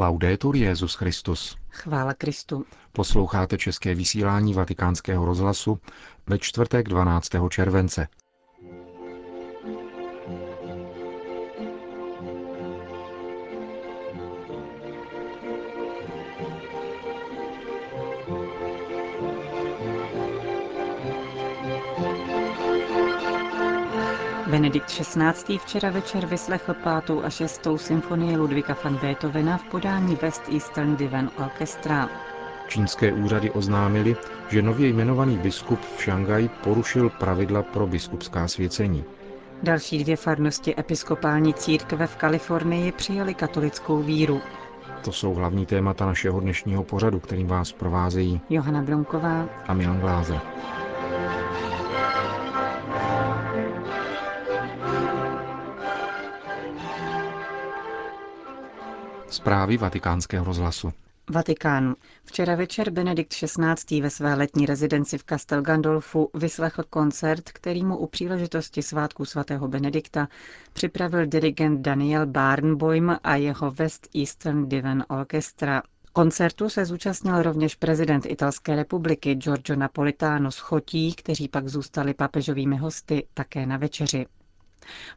Laudetur Jezus Christus. Chvála Kristu. Posloucháte české vysílání Vatikánského rozhlasu ve čtvrtek 12. července. Benedikt XVI. včera večer vyslechl pátou a šestou symfonii Ludvika van Beethovena v podání West Eastern Divan Orchestra. Čínské úřady oznámili, že nově jmenovaný biskup v Šangaji porušil pravidla pro biskupská svěcení. Další dvě farnosti episkopální církve v Kalifornii přijali katolickou víru. To jsou hlavní témata našeho dnešního pořadu, kterým vás provázejí Johana Bronková a Milan Glázer. Zprávy vatikánského rozhlasu. Vatikán. Včera večer Benedikt XVI. ve své letní rezidenci v Castel Gandolfu vyslechl koncert, který mu u příležitosti svátku svatého Benedikta připravil dirigent Daniel Barnboim a jeho West Eastern Divan Orchestra. Koncertu se zúčastnil rovněž prezident Italské republiky Giorgio Napolitano s chotí, kteří pak zůstali papežovými hosty také na večeři.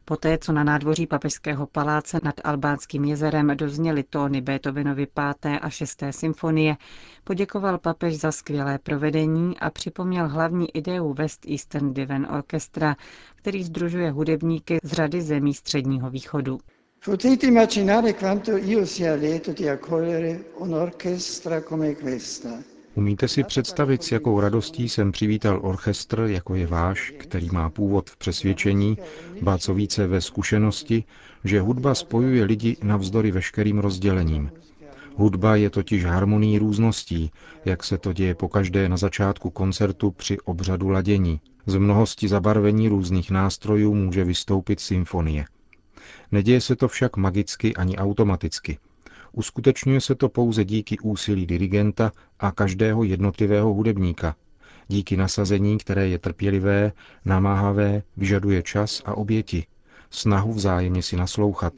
Poté, co na nádvoří papežského paláce nad Albánským jezerem dozněly tóny Beethovenovy páté a šesté symfonie, poděkoval papež za skvělé provedení a připomněl hlavní ideu West Eastern Divan Orchestra, který združuje hudebníky z řady zemí Středního východu. Potete immaginare quanto io sia lieto di accogliere un'orchestra come questa. Umíte si představit, s jakou radostí jsem přivítal orchestr, jako je váš, který má původ v přesvědčení, ba co více ve zkušenosti, že hudba spojuje lidi navzdory veškerým rozdělením. Hudba je totiž harmonií růzností, jak se to děje pokaždé na začátku koncertu při obřadu ladění. Z mnohosti zabarvení různých nástrojů může vystoupit symfonie. Neděje se to však magicky ani automaticky – Uskutečňuje se to pouze díky úsilí dirigenta a každého jednotlivého hudebníka, díky nasazení, které je trpělivé, namáhavé, vyžaduje čas a oběti, snahu vzájemně si naslouchat,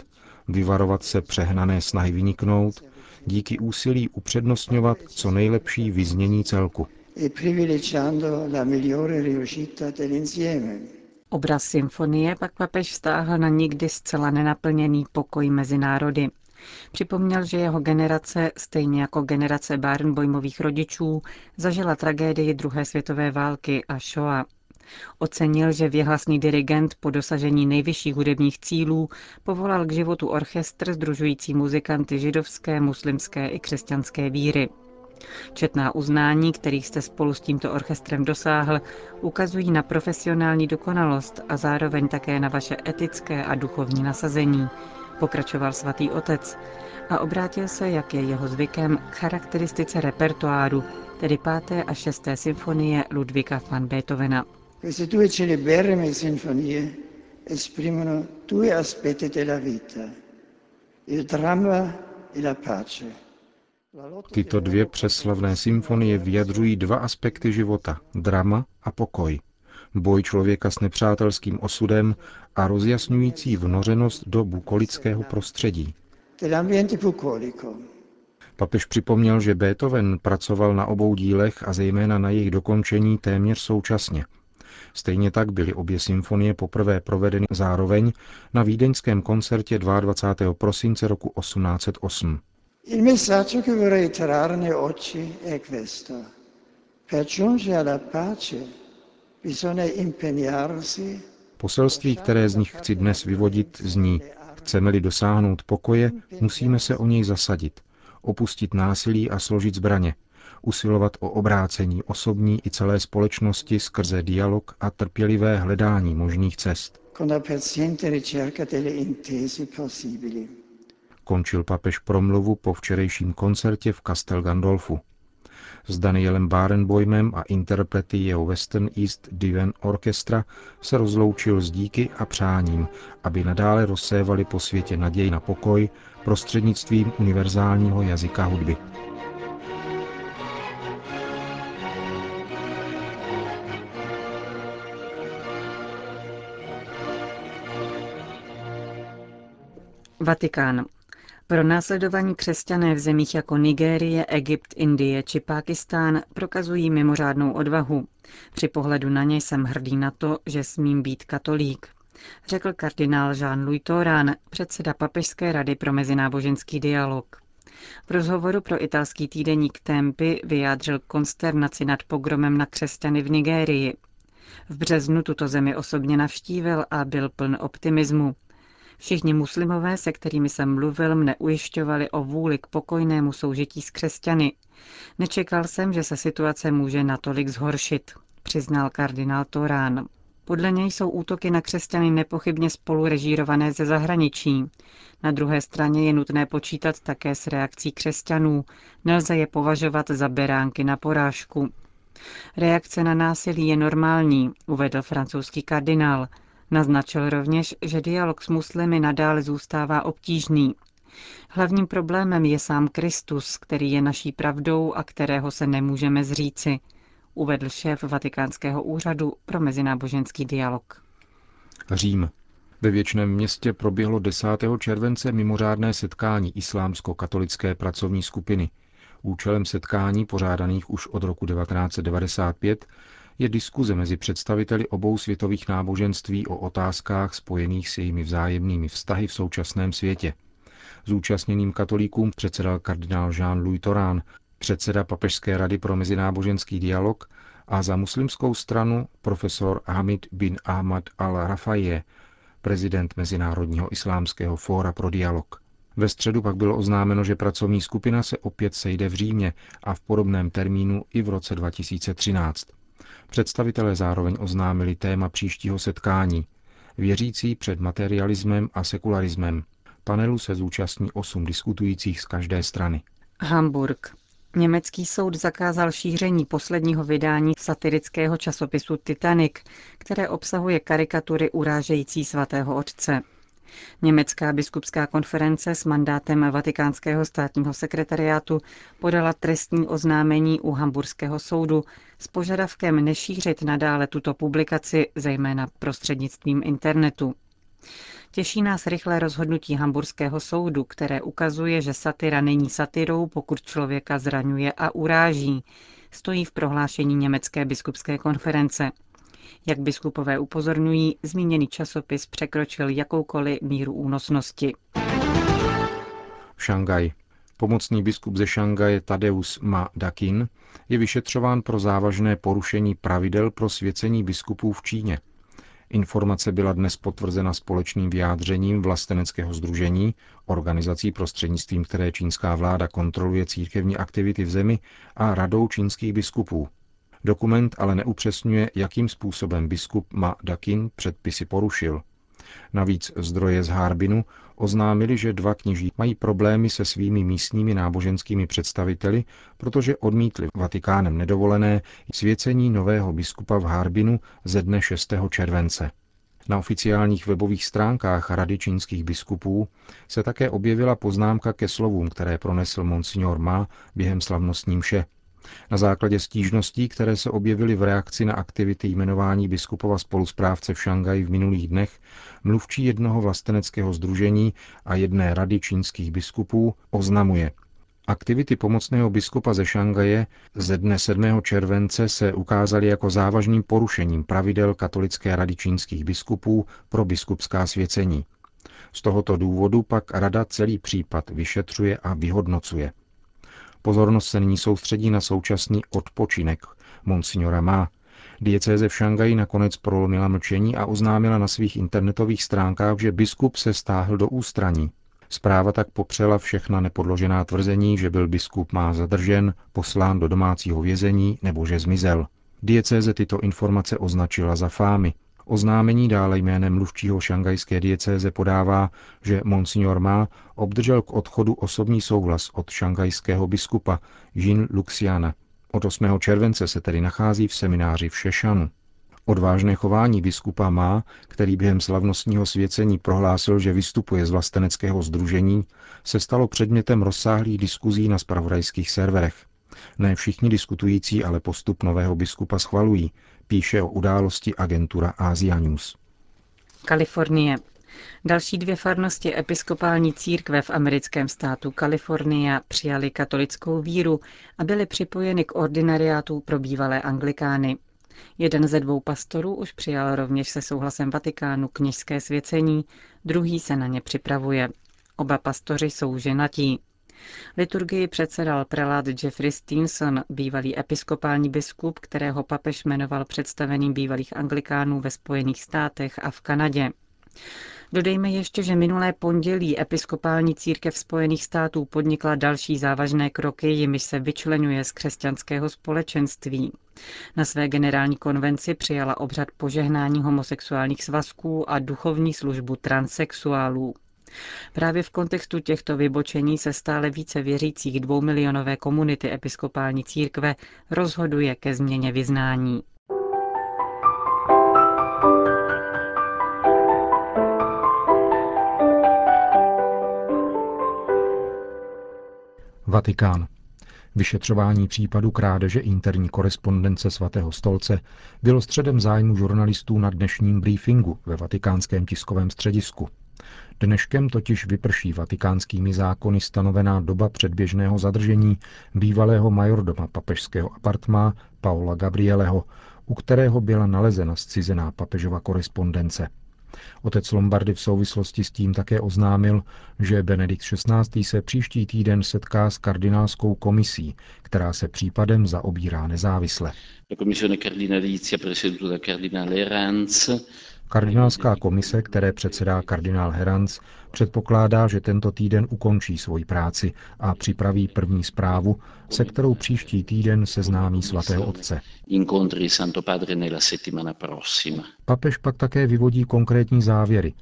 vyvarovat se přehnané snahy vyniknout, díky úsilí upřednostňovat co nejlepší vyznění celku. Obraz symfonie pak papež stáhl na nikdy zcela nenaplněný pokoj mezi národy. Připomněl, že jeho generace, stejně jako generace Barenboimových rodičů, zažila tragédii druhé světové války a Shoah. Ocenil, že věhlasný dirigent po dosažení nejvyšších hudebních cílů povolal k životu orchestr združující muzikanty židovské, muslimské i křesťanské víry. Četná uznání, kterých jste spolu s tímto orchestrem dosáhl, ukazují na profesionální dokonalost a zároveň také na vaše etické a duchovní nasazení, pokračoval svatý otec a obrátil se, jak je jeho zvykem, k charakteristice repertoáru, tedy páté a šesté symfonie Ludvíka van Beethovena. Queste due celeberrime sinfonie esprimono due aspetti della vita, il dramma e la pace. Tyto dvě přeslavné symfonie vyjadřují dva aspekty života, drama a pokoj boj člověka s nepřátelským osudem a rozjasňující vnořenost do bukolického prostředí. Papež připomněl, že Beethoven pracoval na obou dílech a zejména na jejich dokončení téměř současně. Stejně tak byly obě symfonie poprvé provedeny zároveň na vídeňském koncertě 22. prosince roku 1808. Il messaggio che vorrei trarne oggi è questo. Per giungere alla pace Poselství, které z nich chci dnes vyvodit, zní, chceme-li dosáhnout pokoje, musíme se o něj zasadit, opustit násilí a složit zbraně, usilovat o obrácení osobní i celé společnosti skrze dialog a trpělivé hledání možných cest. Končil papež promluvu po včerejším koncertě v Castel Gandolfu s Danielem Barenboimem a interprety jeho Western East Divan Orchestra se rozloučil s díky a přáním, aby nadále rozsévali po světě naději na pokoj prostřednictvím univerzálního jazyka hudby. Vatikán. Pro následovaní křesťané v zemích jako Nigérie, Egypt, Indie či Pákistán prokazují mimořádnou odvahu. Při pohledu na ně jsem hrdý na to, že smím být katolík, řekl kardinál Jean-Louis Torán, předseda Papežské rady pro mezináboženský dialog. V rozhovoru pro italský týdeník Tempy vyjádřil konsternaci nad pogromem na křesťany v Nigérii. V březnu tuto zemi osobně navštívil a byl pln optimismu. Všichni muslimové, se kterými jsem mluvil, mne ujišťovali o vůli k pokojnému soužití s křesťany. Nečekal jsem, že se situace může natolik zhoršit, přiznal kardinál Torán. Podle něj jsou útoky na křesťany nepochybně spolu režírované ze zahraničí. Na druhé straně je nutné počítat také s reakcí křesťanů. Nelze je považovat za beránky na porážku. Reakce na násilí je normální, uvedl francouzský kardinál. Naznačil rovněž, že dialog s muslimy nadále zůstává obtížný. Hlavním problémem je sám Kristus, který je naší pravdou a kterého se nemůžeme zříci, uvedl šéf Vatikánského úřadu pro mezináboženský dialog. Řím. Ve věčném městě proběhlo 10. července mimořádné setkání islámsko-katolické pracovní skupiny. Účelem setkání, pořádaných už od roku 1995, je diskuze mezi představiteli obou světových náboženství o otázkách spojených s jejími vzájemnými vztahy v současném světě. Zúčastněným katolíkům předsedal kardinál Jean-Louis Torán, předseda Papežské rady pro mezináboženský dialog a za muslimskou stranu profesor Hamid bin Ahmad al-Rafaje, prezident Mezinárodního islámského fóra pro dialog. Ve středu pak bylo oznámeno, že pracovní skupina se opět sejde v Římě a v podobném termínu i v roce 2013. Představitelé zároveň oznámili téma příštího setkání. Věřící před materialismem a sekularismem. Panelu se zúčastní osm diskutujících z každé strany. Hamburg. Německý soud zakázal šíření posledního vydání satirického časopisu Titanic, které obsahuje karikatury urážející svatého otce. Německá biskupská konference s mandátem Vatikánského státního sekretariátu podala trestní oznámení u Hamburského soudu s požadavkem nešířit nadále tuto publikaci, zejména prostřednictvím internetu. Těší nás rychlé rozhodnutí Hamburského soudu, které ukazuje, že satyra není satyrou, pokud člověka zraňuje a uráží, stojí v prohlášení Německé biskupské konference. Jak biskupové upozorňují, zmíněný časopis překročil jakoukoliv míru únosnosti. Šangaj. Pomocný biskup ze Šangaje Tadeus Ma Dakin je vyšetřován pro závažné porušení pravidel pro svěcení biskupů v Číně. Informace byla dnes potvrzena společným vyjádřením vlasteneckého združení, organizací prostřednictvím které čínská vláda kontroluje církevní aktivity v zemi a radou čínských biskupů. Dokument ale neupřesňuje, jakým způsobem biskup Ma Dakin předpisy porušil. Navíc zdroje z Harbinu oznámili, že dva kněží mají problémy se svými místními náboženskými představiteli, protože odmítli Vatikánem nedovolené svěcení nového biskupa v Harbinu ze dne 6. července. Na oficiálních webových stránkách Rady čínských biskupů se také objevila poznámka ke slovům, které pronesl monsignor Ma během slavnostní mše. Na základě stížností, které se objevily v reakci na aktivity jmenování biskupova spolusprávce v Šangaji v minulých dnech, mluvčí jednoho vlasteneckého združení a jedné rady čínských biskupů oznamuje. Aktivity pomocného biskupa ze Šangaje ze dne 7. července se ukázaly jako závažným porušením pravidel Katolické rady čínských biskupů pro biskupská svěcení. Z tohoto důvodu pak rada celý případ vyšetřuje a vyhodnocuje. Pozornost se nyní soustředí na současný odpočinek monsignora Má. Diecéze v Šangaji nakonec prolomila mlčení a oznámila na svých internetových stránkách, že biskup se stáhl do ústraní. Zpráva tak popřela všechna nepodložená tvrzení, že byl biskup má zadržen, poslán do domácího vězení nebo že zmizel. Diecéze tyto informace označila za fámy. Oznámení dále jménem mluvčího šangajské diecéze podává, že Monsignor Ma obdržel k odchodu osobní souhlas od šangajského biskupa Jin Luxiana. Od 8. července se tedy nachází v semináři v Šešanu. Odvážné chování biskupa Má, který během slavnostního svěcení prohlásil, že vystupuje z vlasteneckého združení, se stalo předmětem rozsáhlých diskuzí na spravodajských serverech. Ne všichni diskutující ale postup nového biskupa schvalují, píše o události agentura Asia News. Kalifornie. Další dvě farnosti episkopální církve v americkém státu Kalifornia přijali katolickou víru a byly připojeny k ordinariátu pro bývalé anglikány. Jeden ze dvou pastorů už přijal rovněž se souhlasem Vatikánu kněžské svěcení, druhý se na ně připravuje. Oba pastoři jsou ženatí. Liturgii předsedal prelát Jeffrey Stinson, bývalý episkopální biskup, kterého papež jmenoval představeným bývalých anglikánů ve Spojených státech a v Kanadě. Dodejme ještě, že minulé pondělí episkopální církev Spojených států podnikla další závažné kroky, jimiž se vyčlenuje z křesťanského společenství. Na své generální konvenci přijala obřad požehnání homosexuálních svazků a duchovní službu transexuálů. Právě v kontextu těchto vybočení se stále více věřících dvoumilionové komunity episkopální církve rozhoduje ke změně vyznání. Vatikán. Vyšetřování případu krádeže interní korespondence svatého stolce bylo středem zájmu žurnalistů na dnešním briefingu ve vatikánském tiskovém středisku. Dneškem totiž vyprší vatikánskými zákony stanovená doba předběžného zadržení bývalého majordoma papežského apartmá Paula Gabrieleho, u kterého byla nalezena zcizená papežova korespondence. Otec Lombardy v souvislosti s tím také oznámil, že Benedikt XVI. se příští týden setká s kardinálskou komisí, která se případem zaobírá nezávisle. Kardinálská komise, které předsedá kardinál Herans, předpokládá, že tento týden ukončí svoji práci a připraví první zprávu, se kterou příští týden seznámí svatého otce. Papež pak také vyvodí konkrétní závěry.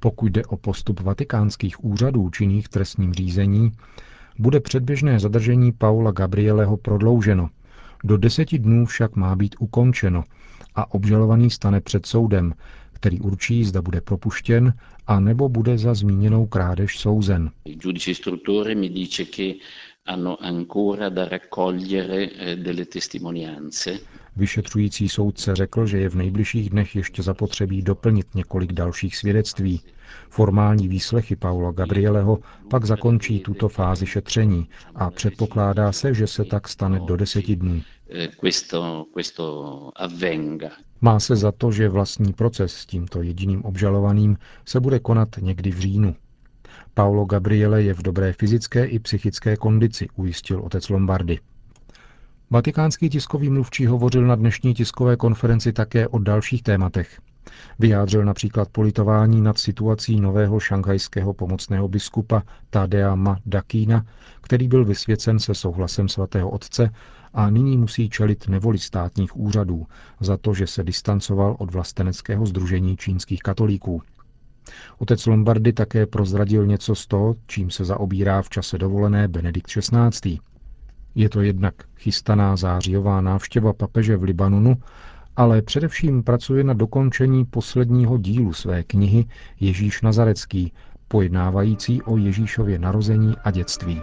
Pokud jde o postup vatikánských úřadů činných trestním řízení, bude předběžné zadržení Paula Gabrieleho prodlouženo. Do deseti dnů však má být ukončeno a obžalovaný stane před soudem, který určí, zda bude propuštěn a nebo bude za zmíněnou krádež souzen. Eh, Vyšetřující soudce řekl, že je v nejbližších dnech ještě zapotřebí doplnit několik dalších svědectví. Formální výslechy Paula Gabrieleho pak zakončí tuto fázi šetření a předpokládá se, že se tak stane do deseti dnů. Má se za to, že vlastní proces s tímto jediným obžalovaným se bude konat někdy v říjnu. Paolo Gabriele je v dobré fyzické i psychické kondici, ujistil otec Lombardy. Vatikánský tiskový mluvčí hovořil na dnešní tiskové konferenci také o dalších tématech. Vyjádřil například politování nad situací nového šanghajského pomocného biskupa Tadea Ma Dakína, který byl vysvěcen se souhlasem svatého otce a nyní musí čelit nevoli státních úřadů za to, že se distancoval od vlasteneckého združení čínských katolíků. Otec Lombardy také prozradil něco z toho, čím se zaobírá v čase dovolené Benedikt XVI. Je to jednak chystaná zářijová návštěva papeže v Libanonu, ale především pracuje na dokončení posledního dílu své knihy Ježíš Nazarecký, pojednávající o Ježíšově narození a dětství.